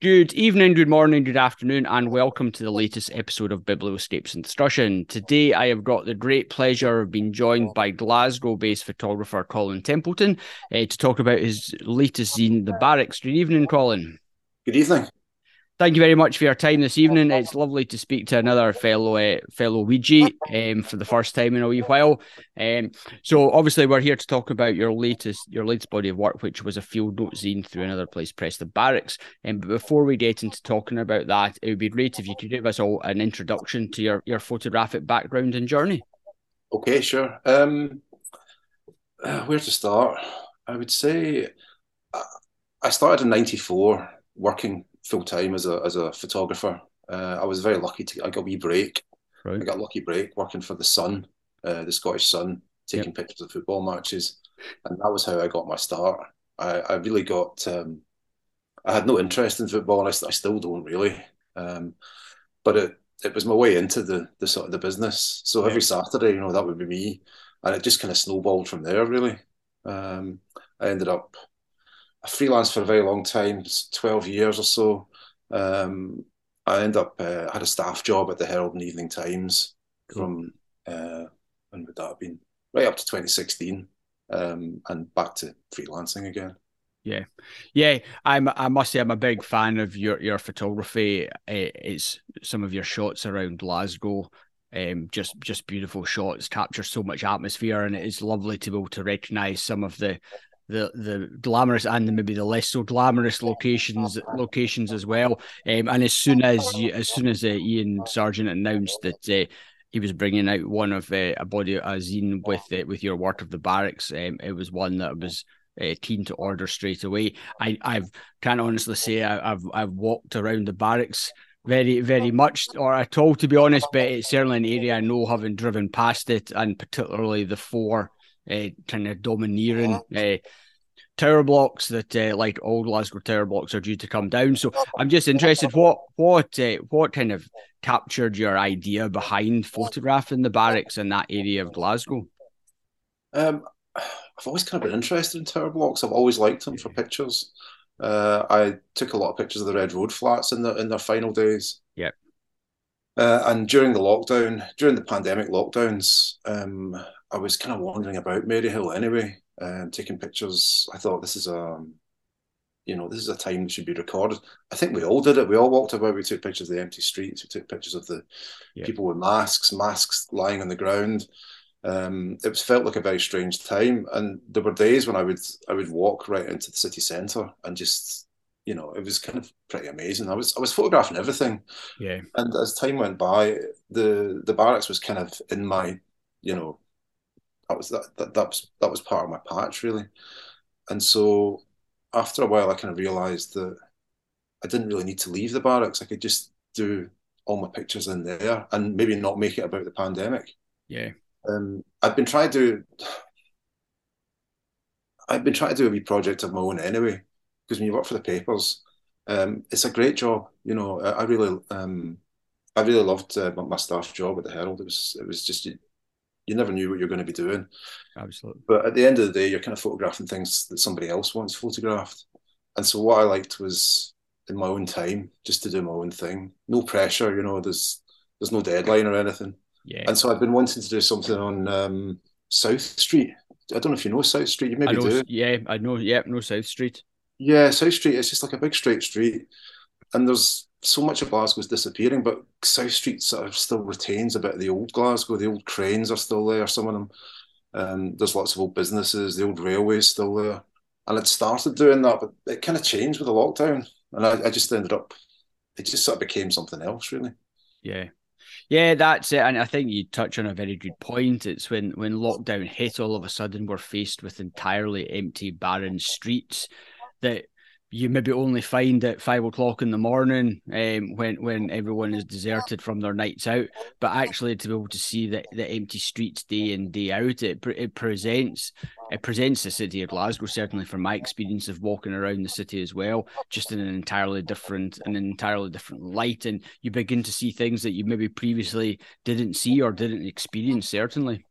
Good evening, good morning, good afternoon, and welcome to the latest episode of Biblioscapes and Discussion. Today, I have got the great pleasure of being joined by Glasgow based photographer Colin Templeton uh, to talk about his latest zine, The Barracks. Good evening, Colin. Good evening. Thank you very much for your time this evening. It's lovely to speak to another fellow uh, fellow Weegie um, for the first time in a wee while. Um, so obviously we're here to talk about your latest your latest body of work, which was a field note zine through another place, Press the Barracks. Um, but before we get into talking about that, it would be great if you could give us all an introduction to your, your photographic background and journey. Okay, sure. Um, uh, where to start? I would say uh, I started in '94 working full time as a as a photographer. Uh, I was very lucky to I got a wee break. Right. I got a lucky break working for the Sun, uh, the Scottish Sun, taking yep. pictures of football matches, and that was how I got my start. I, I really got. Um, I had no interest in football, and I, I still don't really. Um, but it it was my way into the the sort of the business. So every Saturday, you know, that would be me, and it just kind of snowballed from there. Really, um, I ended up I freelanced for a very long time, twelve years or so. Um, I end up uh, had a staff job at the Herald and Evening Times cool. from uh, when would that have been? Right up to 2016, um, and back to freelancing again. Yeah, yeah. I'm. I must say, I'm a big fan of your your photography. It's some of your shots around Glasgow. Um, just just beautiful shots, capture so much atmosphere, and it is lovely to be able to recognise some of the the the glamorous and the, maybe the less so glamorous locations locations as well. Um, and as soon as you, as soon as uh, Iain Sarjeant announced that uh, he was bringing out one of uh, a body a zine with uh, with your work of the barracks, um, it was one that I was. Uh, keen to order straight away. I I've can't honestly say I, I've I've walked around the barracks very, very much or at all, to be honest. But it's certainly an area I know, having driven past it, and particularly the four uh, kind of domineering uh, tower blocks that, uh, like all Glasgow tower blocks, are due to come down. So I'm just interested, what what uh, what kind of captured your idea behind photographing the barracks in that area of Glasgow? Um, I've always kind of been interested in tower blocks. I've always liked them for pictures. Uh, I took a lot of pictures of the Red Road flats in the in their final days. Yep. Uh, and during the lockdown, during the pandemic lockdowns, um, I was kind of wandering about Maryhill anyway, and taking pictures. I thought this is a, you know, this is a time that should be recorded. I think we all did it. We all walked about. We took pictures of the empty streets. We took pictures of the yeah. people with masks, masks lying on the ground. Um, it was felt like a very strange time, and there were days when I would I would walk right into the city centre and just you know, it was kind of pretty amazing. I was I was photographing everything. Yeah. And as time went by, the the barracks was kind of in my, you know, that was that that, that was that was part of my patch really. And so after a while I kind of realized that I didn't really need to leave the barracks. I could just do all my pictures in there and maybe not make it about the pandemic. Yeah. Um I've been trying to I've been trying to do a wee project of my own anyway, because when you work for the papers, um, it's a great job. You know, I, I really, um, I really loved uh, my staff job at the Herald. It was, it was just you, you never knew what you're going to be doing. Absolutely. But at the end of the day, you're kind of photographing things that somebody else wants photographed. And so what I liked was in my own time, just to do my own thing. No pressure, you know. There's there's no deadline or anything. Yeah. And so I've been wanting to do something on um, South Street. I don't know if you know South Street. You maybe know, do. Yeah, I know. Yeah, no South Street. Yeah, South Street. It's just like a big straight street, and there's so much of Glasgow's disappearing, but South Street sort of still retains a bit of the old Glasgow. The old cranes are still there. Some of them. Um, there's lots of old businesses. The old railway's still there, and it started doing that, but it kind of changed with the lockdown, and I, I just ended up. It just sort of became something else, really. Yeah. Yeah, that's it. And I think you touch on a very good point. It's when when lockdown hit, all of a sudden we're faced with entirely empty, barren streets that you maybe only find at five o'clock in the morning um, when when everyone is deserted from their nights out. But actually, to be able to see the, the empty streets day in day out, it it presents it presents the city of Glasgow. Certainly, from my experience of walking around the city as well, just in an entirely different an entirely different light, and you begin to see things that you maybe previously didn't see or didn't experience. Certainly.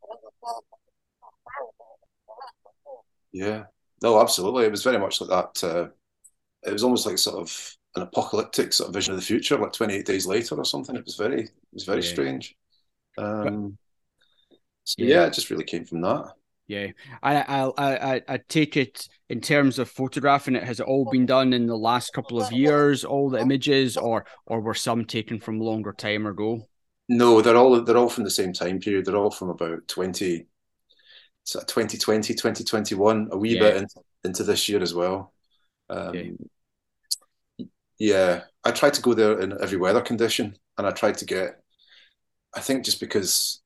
Yeah, no, absolutely. It was very much like that. Uh, it was almost like sort of an apocalyptic sort of vision of the future, like 28 days later or something. It was very, it was very yeah. strange. Um, so yeah. yeah, it just really came from that. Yeah, I, I I I take it in terms of photographing it. Has it all been done in the last couple of years? All the images, or or were some taken from longer time ago? No, they're all they're all from the same time period. They're all from about twenty, so 2020, 2021, a wee yeah. bit into, into this year as well. Um. Yeah, I tried to go there in every weather condition, and I tried to get. I think just because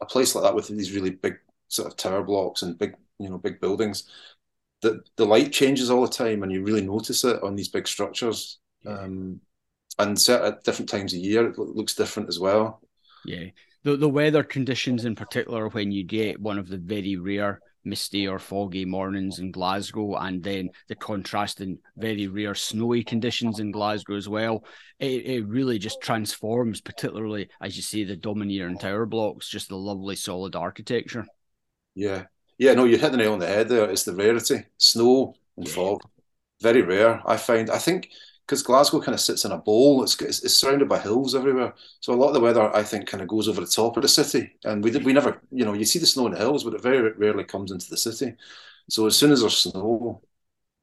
a place like that with these really big sort of tower blocks and big, you know, big buildings, the the light changes all the time, and you really notice it on these big structures. Um, and set at different times of year, it looks different as well. Yeah, the the weather conditions in particular, when you get one of the very rare misty or foggy mornings in Glasgow, and then the contrasting very rare snowy conditions in Glasgow as well. It, it really just transforms, particularly as you see the Domineer and Tower blocks, just the lovely solid architecture. Yeah, yeah, no, you hit the nail on the head there. It's the rarity, snow and fog, very rare. I find. I think because Glasgow kind of sits in a bowl. It's, it's, it's surrounded by hills everywhere, so a lot of the weather I think kind of goes over the top of the city, and we we never, you know, you see the snow in the hills, but it very rarely comes into the city. So as soon as there's snow,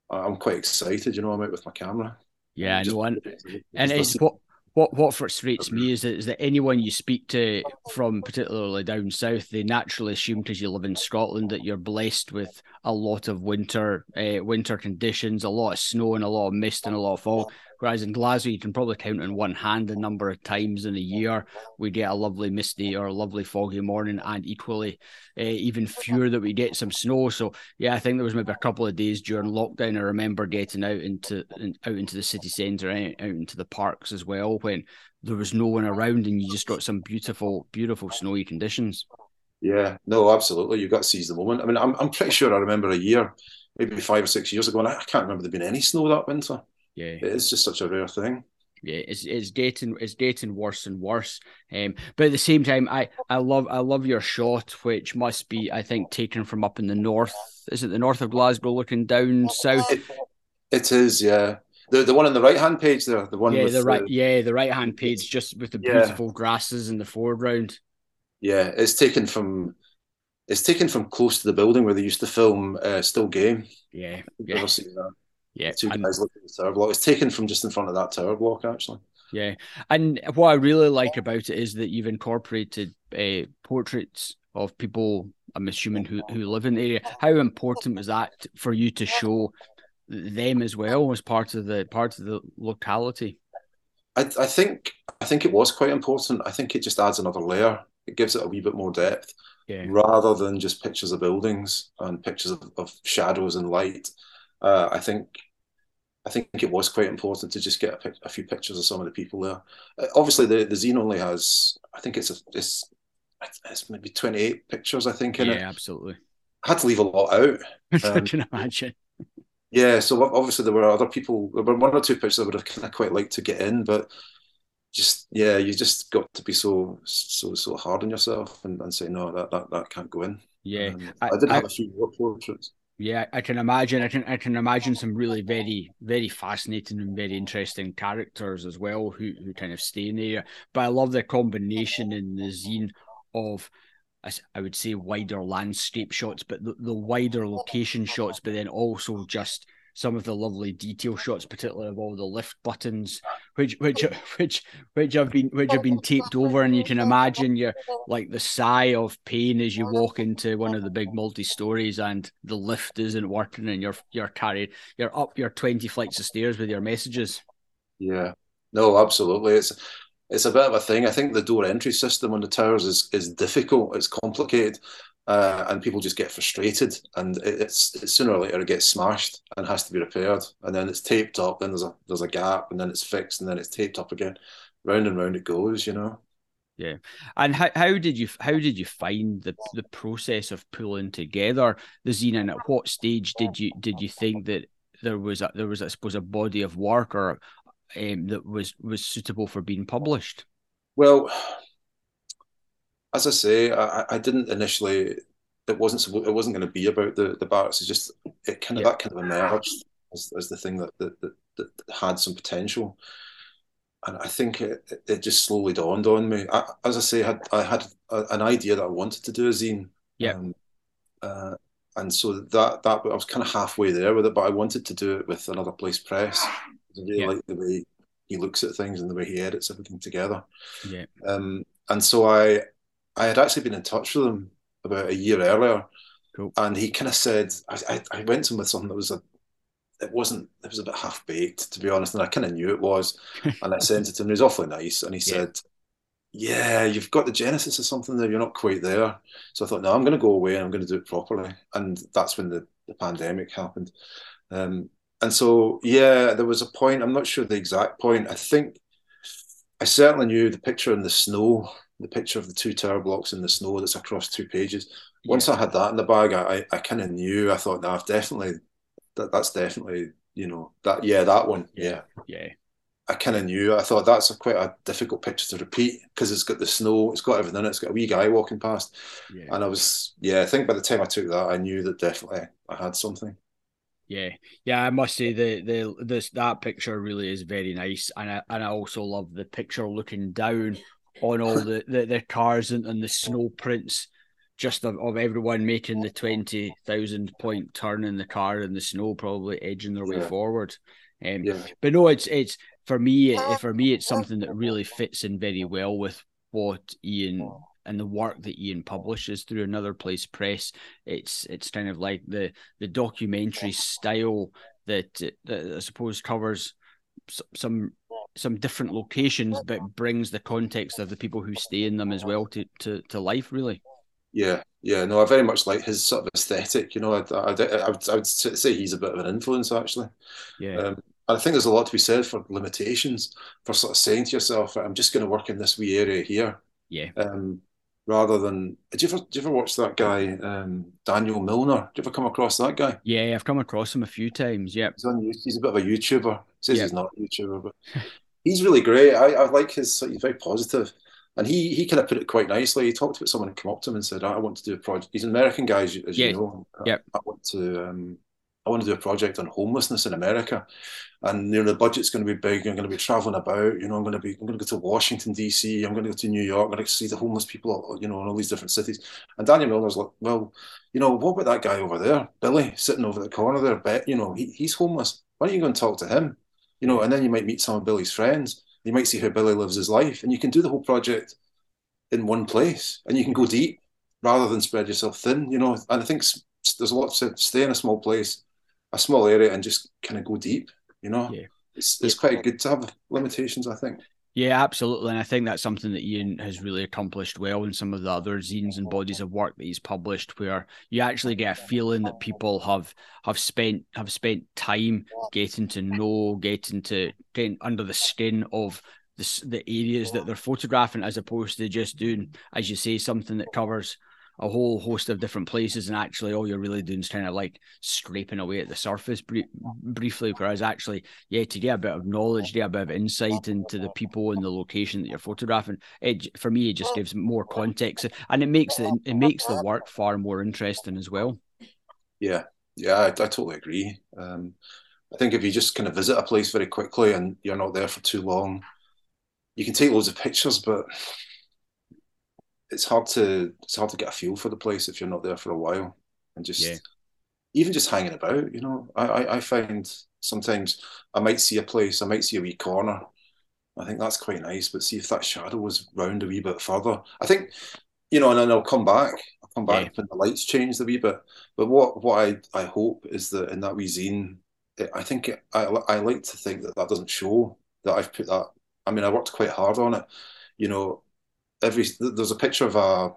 I'm quite excited. You know, I'm out with my camera. Yeah, I know, and, and it's what what what frustrates me is that, is that anyone you speak to from particularly down south, they naturally assume because you live in Scotland that you're blessed with a lot of winter uh, winter conditions, a lot of snow and a lot of mist and a lot of fog. Whereas in Glasgow, you can probably count on one hand the number of times in a year we get a lovely misty or a lovely foggy morning, and equally, uh, even fewer that we get some snow. So yeah, I think there was maybe a couple of days during lockdown. I remember getting out into in, out into the city centre, out, out into the parks as well when there was no one around, and you just got some beautiful, beautiful snowy conditions. Yeah, no, absolutely. You've got to seize the moment. I mean, I'm, I'm pretty sure I remember a year, maybe five or six years ago, and I can't remember there being any snow that winter. Yeah, it is just such a rare thing. Yeah, it's it's getting it's getting worse and worse. Um, but at the same time, I I love I love your shot, which must be I think taken from up in the north. Is it the north of Glasgow, looking down south? It, it is, yeah. The the one on the right hand page there, the one yeah, the right the, yeah, the right hand page, just with the yeah. beautiful grasses in the foreground. Yeah, it's taken from it's taken from close to the building where they used to film uh, Still Game. Yeah, yeah. Yeah, two guys looking at the tower block. It's taken from just in front of that tower block, actually. Yeah, and what I really like about it is that you've incorporated uh, portraits of people. I'm assuming who who live in the area. How important was that for you to show them as well as part of the part of the locality? I, I think I think it was quite important. I think it just adds another layer. It gives it a wee bit more depth, yeah. rather than just pictures of buildings and pictures of, of shadows and light. Uh, I think I think it was quite important to just get a, a few pictures of some of the people there. Uh, obviously, the, the zine only has, I think it's a, it's, it's maybe 28 pictures, I think, in yeah, it. Absolutely. I had to leave a lot out. Um, I can imagine. Yeah, so obviously there were other people, there were one or two pictures I would have kind of quite liked to get in, but just, yeah, you just got to be so, so, so hard on yourself and, and say, no, that, that, that can't go in. Yeah. Um, I, I, did have a few more portraits. Yeah, I can imagine. I can I can imagine some really very very fascinating and very interesting characters as well who who kind of stay in there. But I love the combination in the zine of I would say wider landscape shots, but the, the wider location shots, but then also just some of the lovely detail shots, particularly of all the lift buttons, which which which which have been which have been taped over, and you can imagine your like the sigh of pain as you walk into one of the big multi stories and the lift isn't working, and you're you're carried you're up your twenty flights of stairs with your messages. Yeah, no, absolutely. It's it's a bit of a thing. I think the door entry system on the towers is is difficult. It's complicated uh, and people just get frustrated, and it's, it's, sooner or later it gets smashed and has to be repaired, and then it's taped up. Then there's a there's a gap, and then it's fixed, and then it's taped up again. Round and round it goes, you know. Yeah, and how, how did you how did you find the the process of pulling together the zine? And at what stage did you did you think that there was a, there was I suppose a body of work or um, that was was suitable for being published? Well, as I say, I, I didn't initially. It wasn't. It wasn't going to be about the the Barracks. It's just it kind of yeah. that kind of emerged as, as the thing that, that, that that had some potential. And I think it, it just slowly dawned on me. I, as I say, I had, I had a, an idea that I wanted to do a zine. Yeah. Um, uh, and so that that I was kind of halfway there with it, but I wanted to do it with another place press. I really yeah. like the way he looks at things and the way he edits everything together. Yeah. Um, and so I I had actually been in touch with him about a year earlier, cool. and he kind of said I, I, I went to him with something that was a it wasn't it was a bit half baked to be honest, and I kind of knew it was, and I sent it to him. He was awfully nice, and he yeah. said yeah, you've got the genesis of something there, you're not quite there. So I thought, no, I'm going to go away and I'm going to do it properly. And that's when the, the pandemic happened. Um, and so, yeah, there was a point, I'm not sure the exact point. I think I certainly knew the picture in the snow, the picture of the two tower blocks in the snow that's across two pages. Once I had that in the bag, I, I kind of knew, I thought, no, I've definitely, that, that's definitely, you know, that, yeah, that one. Yeah. Yeah. I kind of knew. I thought that's a quite a difficult picture to repeat because it's got the snow, it's got everything in it, it's got a wee guy walking past. Yeah. And I was, yeah, I think by the time I took that, I knew that definitely I had something. Yeah, yeah, I must say the the this that picture really is very nice, and I and I also love the picture looking down on all the the, the cars and, and the snow prints, just of, of everyone making the twenty thousand point turn in the car in the snow, probably edging their way yeah. forward. Um, yeah. But no, it's it's for me, for me, it's something that really fits in very well with what Iain and the work that Iain publishes through another place press. It's it's kind of like the the documentary style that, that I suppose covers some some different locations, but brings the context of the people who stay in them as well to to, to life. Really. Yeah, yeah, no, I very much like his sort of aesthetic. You know, I, I, I, would, I would say he's a bit of an influence actually. Yeah. Um, I think there's a lot to be said for limitations, for sort of saying to yourself, I'm just going to work in this wee area here. Yeah. Um, rather than, did you ever, did you ever watch that guy, um, Daniel Milnor? Did you ever come across that guy? Yeah, I've come across him a few times. Yeah. He's, on, he's a bit of a YouTuber. Says yep. he's not a YouTuber, but he's really great. I, I like his, he's very positive. And he he kind of put it quite nicely. He talked about someone who came up to him and said, I want to do a project. He's an American guy, as, as yeah. you know. Yeah. I, I want to um, I want to do a project on homelessness in America, and you know the budget's going to be big. I'm going to be traveling about. You know, I'm going to be I'm going to go to Washington D.C. I'm going to go to New York. I'm going to see the homeless people. You know, in all these different cities. And Daniel Milnor's like, well, you know, what about that guy over there, Billy, sitting over the corner there? Bet you know he, he's homeless. Why don't you go and talk to him? You know, and then you might meet some of Billy's friends. You might see how Billy lives his life, and you can do the whole project in one place, and you can go deep rather than spread yourself thin. You know, and I think there's a lot to stay in a small place a small area and just kind of go deep. You know, yeah. it's it's quite good to have limitations. I think. Yeah, absolutely, and I think that's something that Iain has really accomplished well in some of the other zines and bodies of work that he's published, where you actually get a feeling that people have have spent have spent time getting to know, getting to getting under the skin of the, the areas that they're photographing, as opposed to just doing, as you say, something that covers a whole host of different places, and actually all you're really doing is kind of like scraping away at the surface briefly. Whereas actually, yeah, to get a bit of knowledge, get a bit of insight into the people and the location that you're photographing, it for me it just gives more context, and it makes it it makes the work far more interesting as well. Yeah, yeah, I, I totally agree. Um, I think if you just kind of visit a place very quickly and you're not there for too long, you can take loads of pictures, but it's hard to it's hard to get a feel for the place if you're not there for a while and just yeah. even just hanging about. You know, I, I I find sometimes I might see a place, I might see a wee corner. I think that's quite nice, but see if that shadow was round a wee bit further. I think, you know, and then I'll come back. I'll come back yeah. when the lights change a wee bit. But what what I I hope is that in that wee zine, it, I think it, I I like to think that that doesn't show that I've put that. I mean, I worked quite hard on it. You know, every there's a picture of a,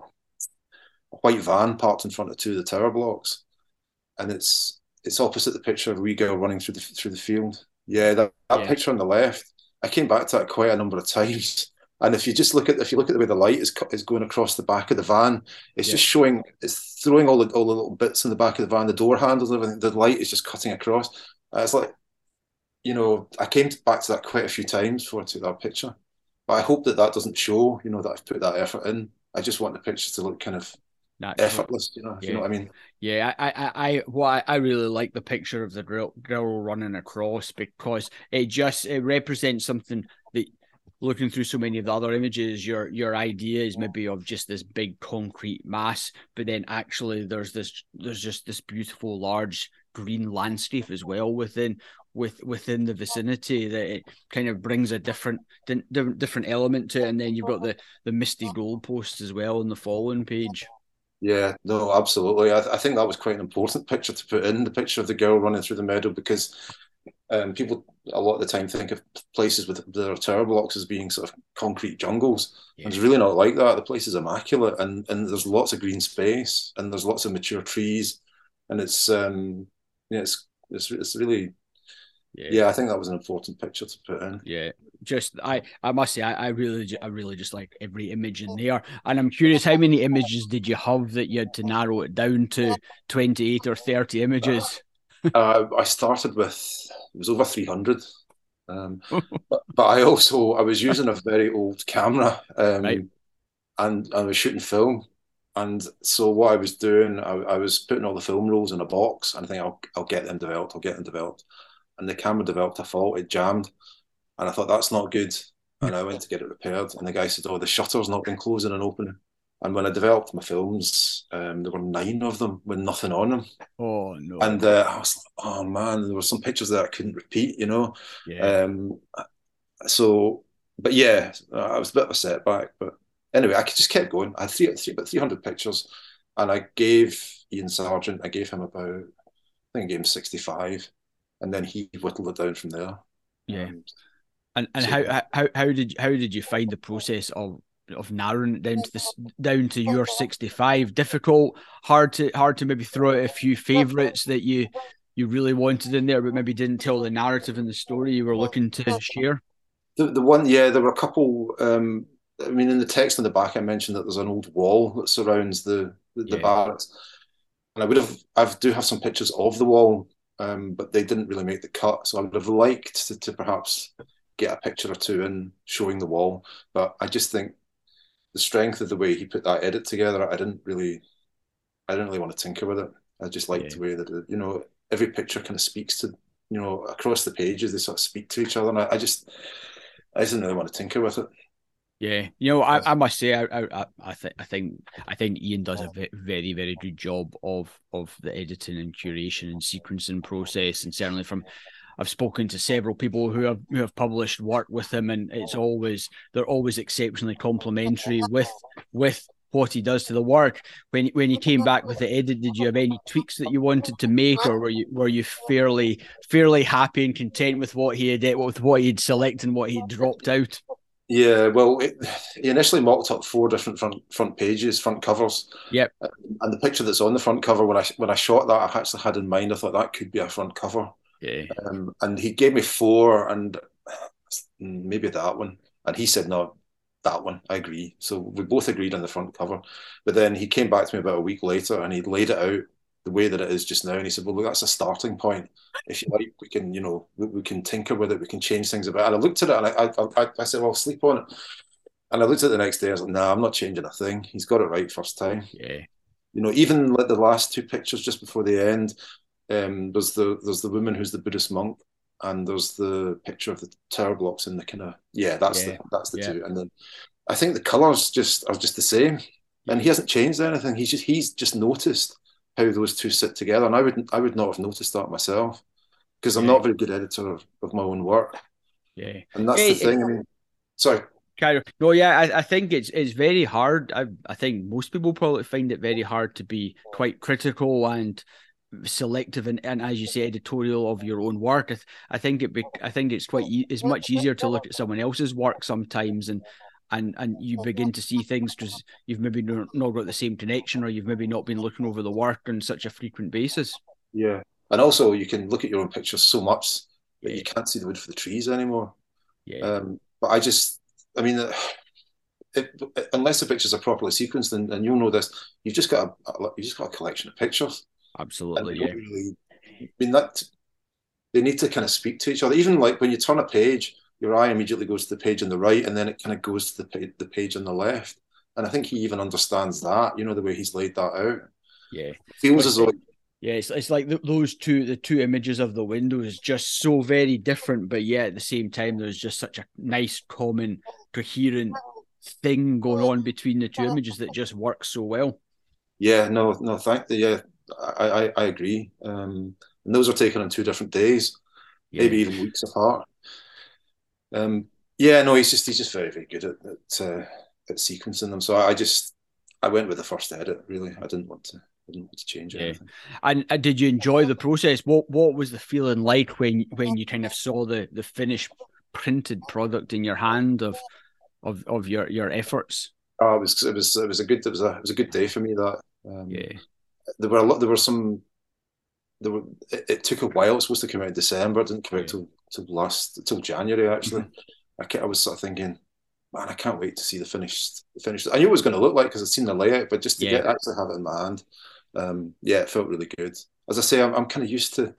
a white van parked in front of two of the tower blocks, and it's it's opposite the picture of a wee girl running through the through the field. Yeah, that, that yeah. picture on the left. I came back to that quite a number of times. And if you just look at if you look at the way the light is is going across the back of the van, it's yeah. just showing it's throwing all the all the little bits in the back of the van, the door handles, everything. The light is just cutting across. And it's like, you know, I came back to that quite a few times before I took that picture. But I hope that that doesn't show, you know, that I've put that effort in. I just want the picture to look kind of Natural. effortless. You know, yeah. you know what I mean. Yeah, I, I, I, well, I really like the picture of the girl, girl running across because it just it represents something that looking through so many of the other images, your your idea is maybe of just this big concrete mass, but then actually there's this there's just this beautiful large green landscape as well within with within the vicinity that it kind of brings a different different element to it. And then you've got the the misty goalposts as well on the following page. Yeah, no, absolutely. I, th- I think that was quite an important picture to put in the picture of the girl running through the meadow because um, people a lot of the time think of places with their tower blocks as being sort of concrete jungles. Yeah. And it's really not like that. The place is immaculate, and and there's lots of green space, and there's lots of mature trees, and it's um yeah it's it's it's really yeah. yeah I think that was an important picture to put in. Yeah, just I I must say I, I really I really just like every image in there, and I'm curious how many images did you have that you had to narrow it down to twenty eight or thirty images? uh, I started with it was over 300. Um, but, but, I also I was using a very old camera, um, right. and I was shooting film, and so what I was doing, I, I, was putting all the film rolls in a box, and I think I'll I'll get them developed, I'll get them developed, and the camera developed a fault, it jammed, and I thought that's not good, and I went to get it repaired, and the guy said, "Oh, the shutter's not been closing and opening." And when I developed my films, um, there were nine of them with nothing on them. Oh no! And uh, I was like, oh man, there were some pictures that I couldn't repeat, you know. Yeah. Um, so, but yeah, I was a bit of a setback. But anyway, I just kept going. I had three, three about three hundred pictures, and I gave Iain Sarjeant. I gave him about, I think I gave him sixty-five, and then he whittled it down from there. Yeah. Um, and and so, how, how how did how did you find the process of of narrowing it down to this down to your 65 difficult hard to hard to maybe throw out a few favorites that you you really wanted in there but maybe didn't tell the narrative and the story you were looking to share the, the one yeah there were a couple um i mean in the text on the back i mentioned that there's an old wall that surrounds the the, yeah. the barracks and i would have i do have some pictures of the wall um but they didn't really make the cut so i would have liked to, to perhaps get a picture or two in showing the wall but i just think the strength of the way he put that edit together, I didn't really, I didn't really want to tinker with it. I just liked yeah. the way that it, you know every picture kind of speaks to you know across the pages they sort of speak to each other, and I, I just I didn't really want to tinker with it. Yeah, you know, I, I must say, I, I, I think, I think, I think Iain does a oh. very, very good job of of the editing and curation and sequencing process, and certainly from I've spoken to several people who have who have published work with him, and it's always they're always exceptionally complimentary with with what he does to the work. When when you came back with the edit, did you have any tweaks that you wanted to make, or were you were you fairly fairly happy and content with what he had with what he'd selected and what he dropped out? Yeah, well, it, he initially mocked up four different front front pages, front covers. Yep. And the picture that's on the front cover, when I when I shot that, I actually had in mind. I thought that could be a front cover. Yeah. Um, and he gave me four, and maybe that one. And he said, no, that one. I agree. So we both agreed on the front cover. But then he came back to me about a week later, and he laid it out the way that it is just now. And he said, well, look, that's a starting point. If you like, we can, you know, we, we can tinker with it. We can change things about. It. And I looked at it, and I, I, I said, well, sleep on it. And I looked at it the next day. I was like, "Nah, I'm not changing a thing. He's got it right first time." Yeah. You know, even like the last two pictures just before the end, um, there's the there's the woman who's the Buddhist monk, and there's the picture of the tower blocks in the kind of yeah, that's yeah. the that's the yeah. two. And then I think the colours just are just the same, and he hasn't changed anything. He's just he's just noticed how those two sit together, and I would I would not have noticed that myself because I'm yeah. not a very good editor of, of my own work. Yeah, and that's the thing. I mean, sorry. No, yeah, I, I think it's it's very hard. I I think most people probably find it very hard to be quite critical and selective and, and as you say editorial of your own work I, th- I think it be, I think it's quite e- it's much easier to look at someone else's work sometimes and and and you begin to see things because you've maybe not, not got the same connection or you've maybe not been looking over the work on such a frequent basis. Yeah. And also you can look at your own pictures so much that you can't see the wood for the trees anymore. Yeah. Um, but I just I mean uh, it, unless the pictures are properly sequenced and, and you'll know this. You've just got a you just got a collection of pictures. Absolutely, yeah. Really, I mean that they need to kind of speak to each other. Even like when you turn a page, your eye immediately goes to the page on the right, and then it kind of goes to the page, the page on the left. and I think he even understands that. You know the way he's laid that out. Yeah, feels as though. Yeah, it's, it's like the, those two the two images of the window is just so very different, but yet at the same time there's just such a nice common coherent thing going on between the two images that just works so well. Yeah, no, no, thank you. Yeah, I, I, I agree. Um, and those are taken on two different days, yeah. maybe even weeks apart. Um, yeah, no, he's just he's just very very good at at, uh, at sequencing them. So I, I, just I went with the first edit. Really, I didn't want to. I didn't want to change yeah. anything. And, and did you enjoy the process? What what was the feeling like when when you kind of saw the the finished printed product in your hand of of of your your efforts? Oh, it was it was it was a good it was a it was a good day for me. That um, yeah, there were a lot. There were some. There were. It, it took a while. It was supposed to come out in December. It didn't come yeah. out till till last till January actually. Mm-hmm. I, I was sort of thinking, man, I can't wait to see the finished the finished. I knew it was going to look like because I'd seen the layout, but just to yeah. get actually have it in my hand, um, yeah, it felt really good. As I say, I'm I'm kind of used to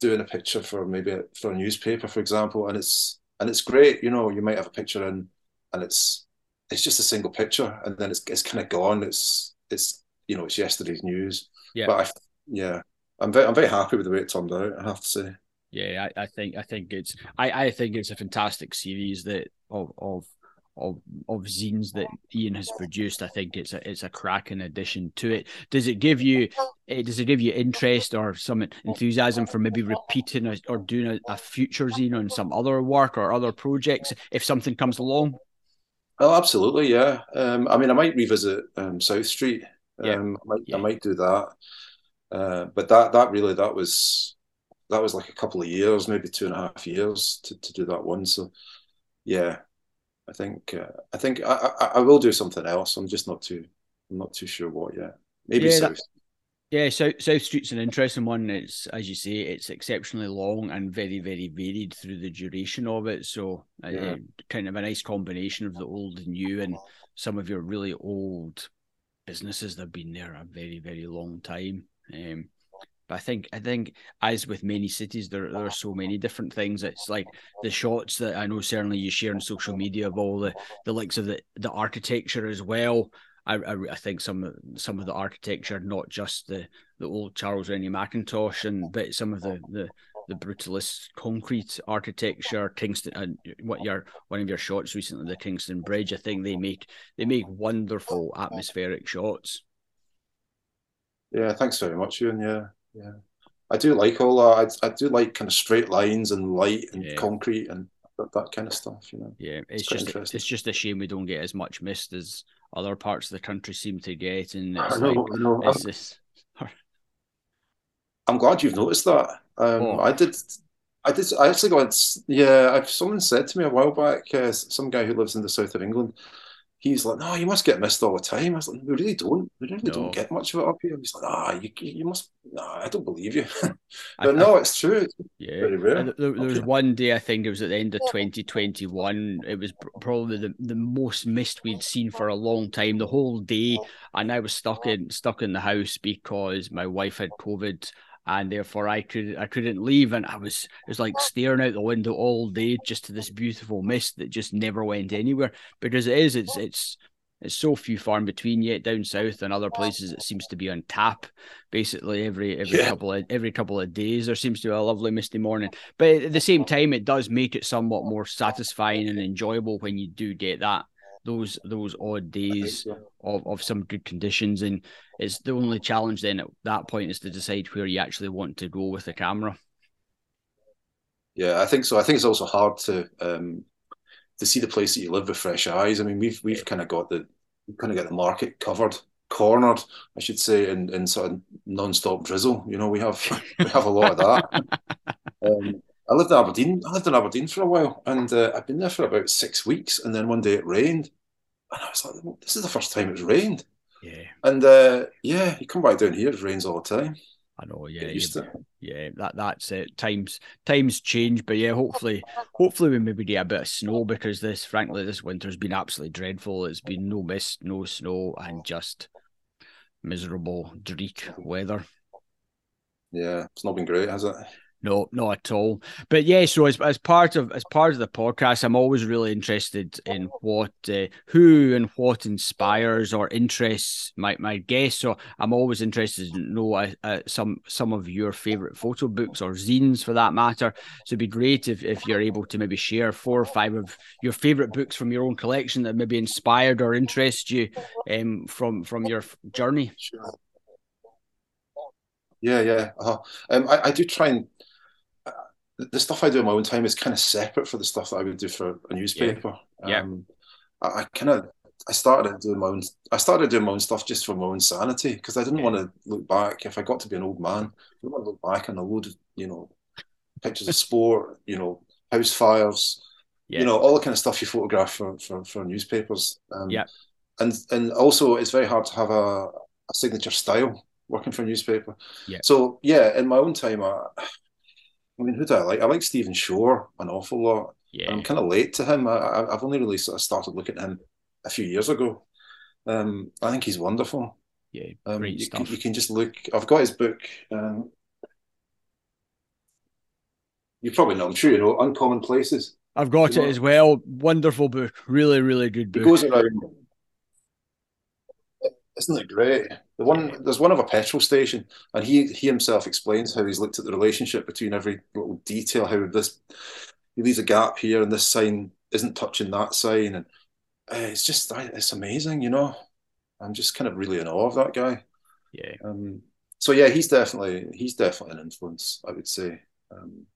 doing a picture for maybe a, for a newspaper, for example, and it's and it's great. You know, you might have a picture in, and it's it's just a single picture, and then it's it's kind of gone. It's it's you know it's yesterday's news. Yeah. But I, yeah, I'm very I'm very happy with the way it turned out. I have to say. Yeah, I, I think I think it's I, I think it's a fantastic series that of of of of zines that Iain has produced. I think it's a it's a cracking addition to it. Does it give you eh, does it give you interest or some enthusiasm for maybe repeating a, or doing a, a future zine on some other work or other projects if something comes along? Oh, absolutely, yeah. Um, I mean, I might revisit um, South Street. Yeah. Um, I might, yeah. I might do that. Uh, but that that really that was that was like a couple of years, maybe two and a half years to, to do that one. So, yeah, I think uh, I think I, I, I will do something else. I'm just not too I'm not too sure what yet. Maybe yeah, South. That, yeah, South South Street's an interesting one. It's as you say, it's exceptionally long and very very varied through the duration of it. So uh, yeah. uh, kind of a nice combination of the old and new, and some of your really old businesses that have been there a very very long time. Um, but I think I think as with many cities, there there are so many different things. It's like the shots that I know certainly you share on social media of all the the likes of the the architecture as well. I, I, I, think some some of the architecture, not just the the old Charles Rennie Mackintosh, and but some of the the the brutalist concrete architecture, Kingston, and what your one of your shots recently, the Kingston Bridge. I think they make they make wonderful atmospheric shots. Yeah, thanks very much, Ewan. Yeah, yeah. I do like all that. I, I do like kind of straight lines and light and yeah. concrete and that, that, kind of stuff. You know. Yeah, it's, it's just it's just a shame we don't get as much mist as other parts of the country seem to get. And it's I know, like, I know. It's this... I'm glad you've noticed that. Um, oh. I did. I did. I actually got. Yeah, I've, someone said to me a while back. Uh, some guy who lives in the south of England he's like, no, you must get missed all the time. I was like, we really don't. We really no. don't get much of it up here. He's like, ah, you, you must. No, I don't believe you. but I, no, I, it's true. It's yeah, very rare. There, there was one day I think it was at the end of 2021. It was probably the, the most mist we'd seen for a long time. The whole day, and I was stuck in stuck in the house because my wife had COVID and therefore I could I couldn't leave, and I was it was like staring out the window all day just to this beautiful mist that just never went anywhere. Because it is, it's it's it's so few far in between. Yet down south and other places, it seems to be on tap basically every every yeah. couple of every couple of days. There seems to be a lovely misty morning, but at the same time, it does make it somewhat more satisfying and enjoyable when you do get that those those odd days of, of some good conditions. And it's the only challenge then at that point is to decide where you actually want to go with the camera. Yeah i think so. I think it's also hard to um to see the place that you live with fresh eyes. I mean we've we've kind of got the kind of got the market covered cornered i should say in, in sort of non-stop drizzle. You know we have we have a lot of that. Um, I lived in Aberdeen. I lived in Aberdeen for a while, and uh, I've been there for about six weeks. And then one day it rained, and I was like, well, "This is the first time it's rained." Yeah. And uh, yeah, you come back down here, it rains all the time. I know, yeah, yeah, that that's it. Times times change, but yeah, hopefully, hopefully we maybe get a bit of snow because this, frankly, this winter's been absolutely dreadful. It's been no mist, no snow, and just miserable, dreek weather. Yeah, it's not been great, has it? No, not at all. But yeah, so as, as part of as part of the podcast, I'm always really interested in what, uh, who, and what inspires or interests my, my guests. So I'm always interested to know uh, uh, some some of your favorite photo books or zines for that matter. So it'd be great if, if you're able to maybe share four or five of your favorite books from your own collection that maybe inspired or interest you um, from from your journey. Sure. Yeah, yeah. Uh-huh. Um, I, I do try and the stuff I do in my own time is kind of separate for the stuff that I would do for a newspaper. Yeah. Um, I, I kind of I started doing my own. I started doing my own stuff just for my own sanity because I didn't yeah. want to look back. If I got to be an old man, I didn't want to look back on a load of you know pictures of sport, you know, house fires, yeah. you know, all the kind of stuff you photograph for for, for newspapers. Um, yeah, and and also it's very hard to have a, a signature style working for a newspaper. Yeah. So yeah, in my own time, I I mean, who do I like? I like Stephen Shore an awful lot. Yeah. I'm kind of late to him. I, have only really sort of started looking at him a few years ago. Um, I think he's wonderful. Yeah, um, great you, stuff. Can, you can just look. I've got his book. Um, you probably know. I'm sure you know. Uncommon Places. I've got you it know? as well. Wonderful book. Really, really good book. He goes around isn't it great? The one there's one of a petrol station, and he he himself explains how he's looked at the relationship between every little detail. How this he leaves a gap here, and this sign isn't touching that sign, and uh, it's just it's amazing, you know. I'm just kind of really in awe of that guy. Yeah. Um. So yeah, he's definitely he's definitely an influence. I would say. Um,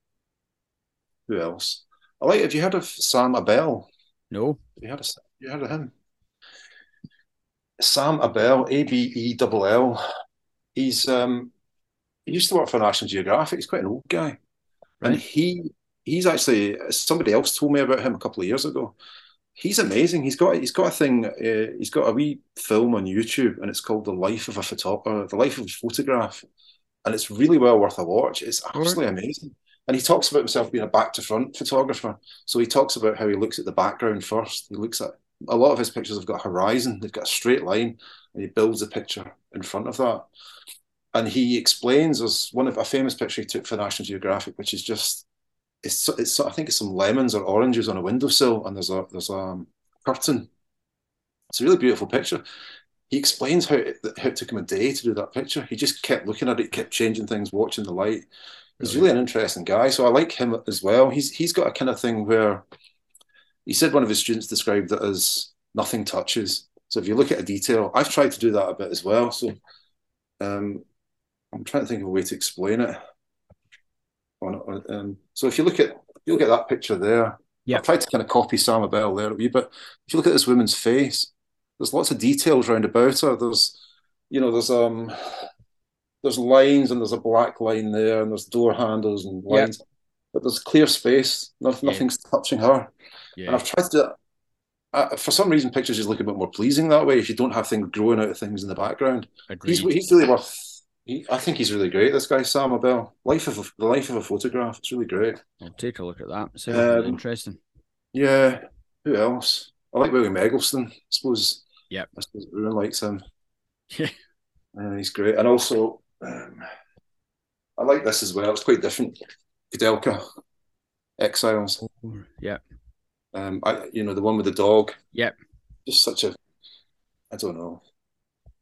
who else? I like. Have you heard of Sam Abell? No. Have you heard of you heard of him? Sam Abell, A B E L L. He's um, he used to work for National Geographic. He's quite an old guy, right. and he he's actually somebody else told me about him a couple of years ago. He's amazing. He's got he's got a thing. Uh, he's got a wee film on YouTube, and it's called "The Life of a Photographer," "The Life of a Photograph," and it's really well worth a watch. It's absolutely right. amazing. And he talks about himself being a back to front photographer. So he talks about how he looks at the background first. He looks at a lot of his pictures have got horizon, they've got a straight line, and he builds a picture in front of that. And he explains there's one of a famous picture he took for National Geographic, which is just it's it's I think it's some lemons or oranges on a windowsill, and there's a there's a um, curtain. It's a really beautiful picture. He explains how it, how it took him a day to do that picture. He just kept looking at it, kept changing things, watching the light. He's really an interesting guy. So I like him as well. He's he's got a kind of thing where he said one of his students described it as nothing touches. So if you look at a detail, I've tried to do that a bit as well. So um, I'm trying to think of a way to explain it. Um, so if you look at you look at that picture there, yeah. I've tried to kind of copy Sam Abell there a wee bit. If you look at this woman's face, there's lots of details round about her. There's, you know, there's um, there's lines and there's a black line there, and there's door handles and lines, yeah. but there's clear space. Nothing's yeah. touching her. Yeah. And I've tried to. Uh, for some reason, pictures just look a bit more pleasing that way if you don't have things growing out of things in the background. Agreed. He's he's really worth. He, I think he's really great. This guy, Sam Abell, life of a, the life of a photograph. It's really great. I'll take a look at that. Sounds um, really interesting. Yeah. Who else? I like William Eggleston. I suppose. Yeah. I suppose everyone likes him. Yeah. Uh, he's great, and also um, I like this as well. It's quite different. Koudelka, Exiles. Yeah. Um, I, you know, the one with the dog. Yep. Just such a, I don't know.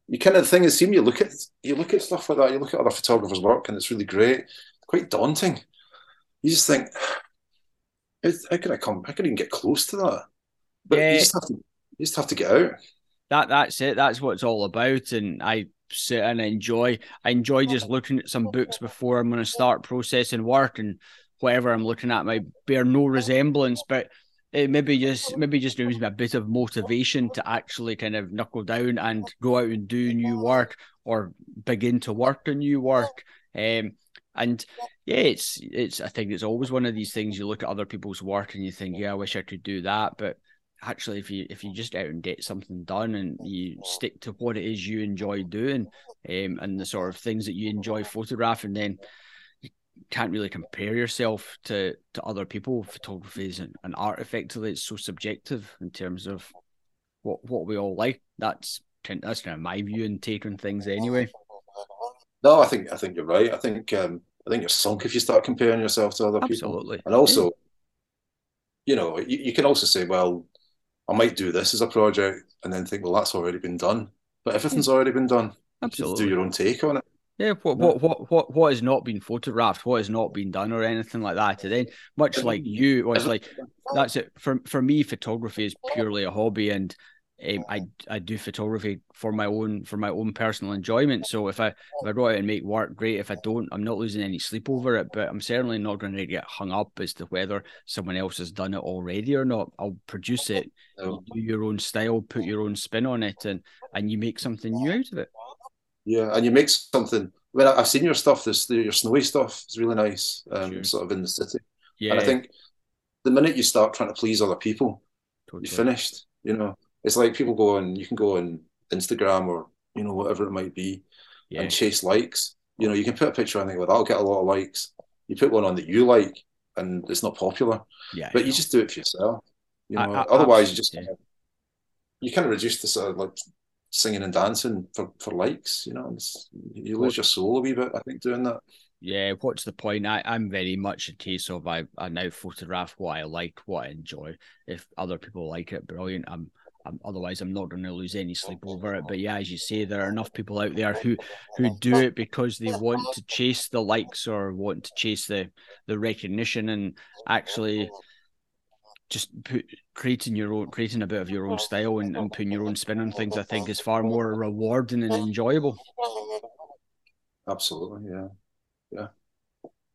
You kind of the thing is, see, you look at you look at stuff like that. You look at other photographers' work, and it's really great. quite daunting. You just think, how, how can I come? How can I even get close to that? But yeah. you just have to, you just have to get out. That that's it. That's what it's all about. And I sit and enjoy. I enjoy just looking at some books before I'm going to start processing work and whatever I'm looking at might bear no resemblance, but it maybe just maybe just gives me a bit of motivation to actually kind of knuckle down and go out and do new work or begin to work on new work. Um, and yeah, it's it's I think it's always one of these things you look at other people's work and you think, yeah, I wish I could do that. But actually if you if you just out and get something done and you stick to what it is you enjoy doing um, and the sort of things that you enjoy photographing, then can't really compare yourself to to other people. Photography is an, an art. Effectively, it's so subjective in terms of what what we all like. That's that's kind of my view and take on things anyway. No, I think I think you're right. I think um, I think you're sunk if you start comparing yourself to other people. Absolutely. people. And also, yeah. you know, you, you can also say, well, I might do this as a project and then think, well, that's already been done. But everything's already been done. Absolutely. do your own take on it. Yeah, what, what what what what has not been photographed, what has not been done, or anything like that. And then, much like you, was like that's it for for me. Photography is purely a hobby, and um, I I do photography for my own for my own personal enjoyment. So if I if I go out and make work, great. If I don't, I'm not losing any sleep over it. But I'm certainly not going to get hung up as to whether someone else has done it already or not. I'll produce it, do your own style, put your own spin on it, and and you make something new out of it. Yeah, and you make something. Mean, I've seen your stuff. This your snowy stuff is really nice. Um, sure. sort of in the city. Yeah, and I think the minute you start trying to please other people, totally. you're finished. You know, it's like people go on. You can go on Instagram or you know whatever it might be, yeah. and chase likes. You know, you can put a picture on there, well, that'll get a lot of likes. You put one on that you like, and it's not popular. Yeah, but you just do it for yourself. You know, I, I, otherwise you just yeah. you kind of reduce the sort of like singing and dancing for, for likes. You know, you lose your soul a wee bit. I think doing that. Yeah, what's the point? I, I'm very much a case of I, I now photograph what I like, what I enjoy. If other people like it, brilliant. I'm, I'm otherwise I'm not going to lose any sleep over it. But yeah, as you say, there are enough people out there who who do it because they want to chase the likes or want to chase the the recognition and actually just put, creating your own, creating a bit of your own style and, and putting your own spin on things, I think is far more rewarding and enjoyable. Absolutely, yeah, yeah.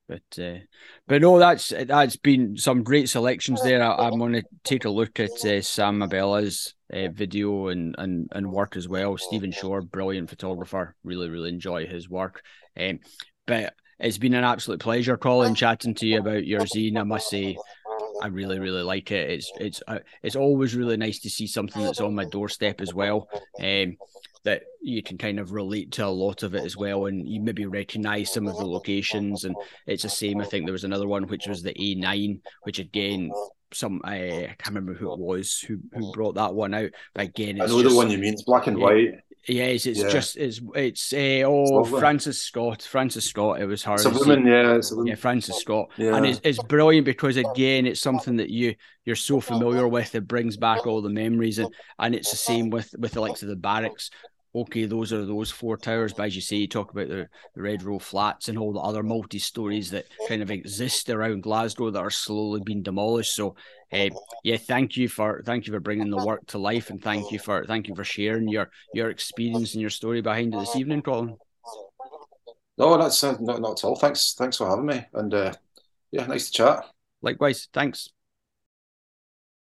But uh, but no, that's that's been some great selections there. I, am going to take a look at uh, Sam Mabella's uh, video and, and and work as well. Stephen Shore, brilliant photographer. Really really enjoy his work. Um, but it's been an absolute pleasure, Colin, chatting to you about your zine. I must say, I really, really like it. It's it's uh, it's always really nice to see something that's on my doorstep as well. Um, that you can kind of relate to a lot of it as well, and you maybe recognise some of the locations. And it's the same. I think there was another one which was the A9, which again some uh, I can't remember who it was who who brought that one out. But again, I know just, the one you mean. It's black and white. Yes, it's yeah. just it's it's uh, oh it's Frances Scott, Frances Scott. It was her. It's a woman, yeah, it's a woman. yeah, Frances Scott, yeah. and it's, it's brilliant because again, it's something that you you're so familiar with. It brings back all the memories, and and it's the same with with the likes of the barracks okay, those are those four towers. But as you say, you talk about the, the Red Road flats and all the other multi stories that kind of exist around Glasgow that are slowly being demolished. So, uh, yeah, thank you for thank you for bringing the work to life, and thank you for thank you for sharing your your experience and your story behind it this evening, Colin. No, that's uh, not not at all. Thanks, thanks for having me, and uh, yeah, nice to chat. Likewise, thanks.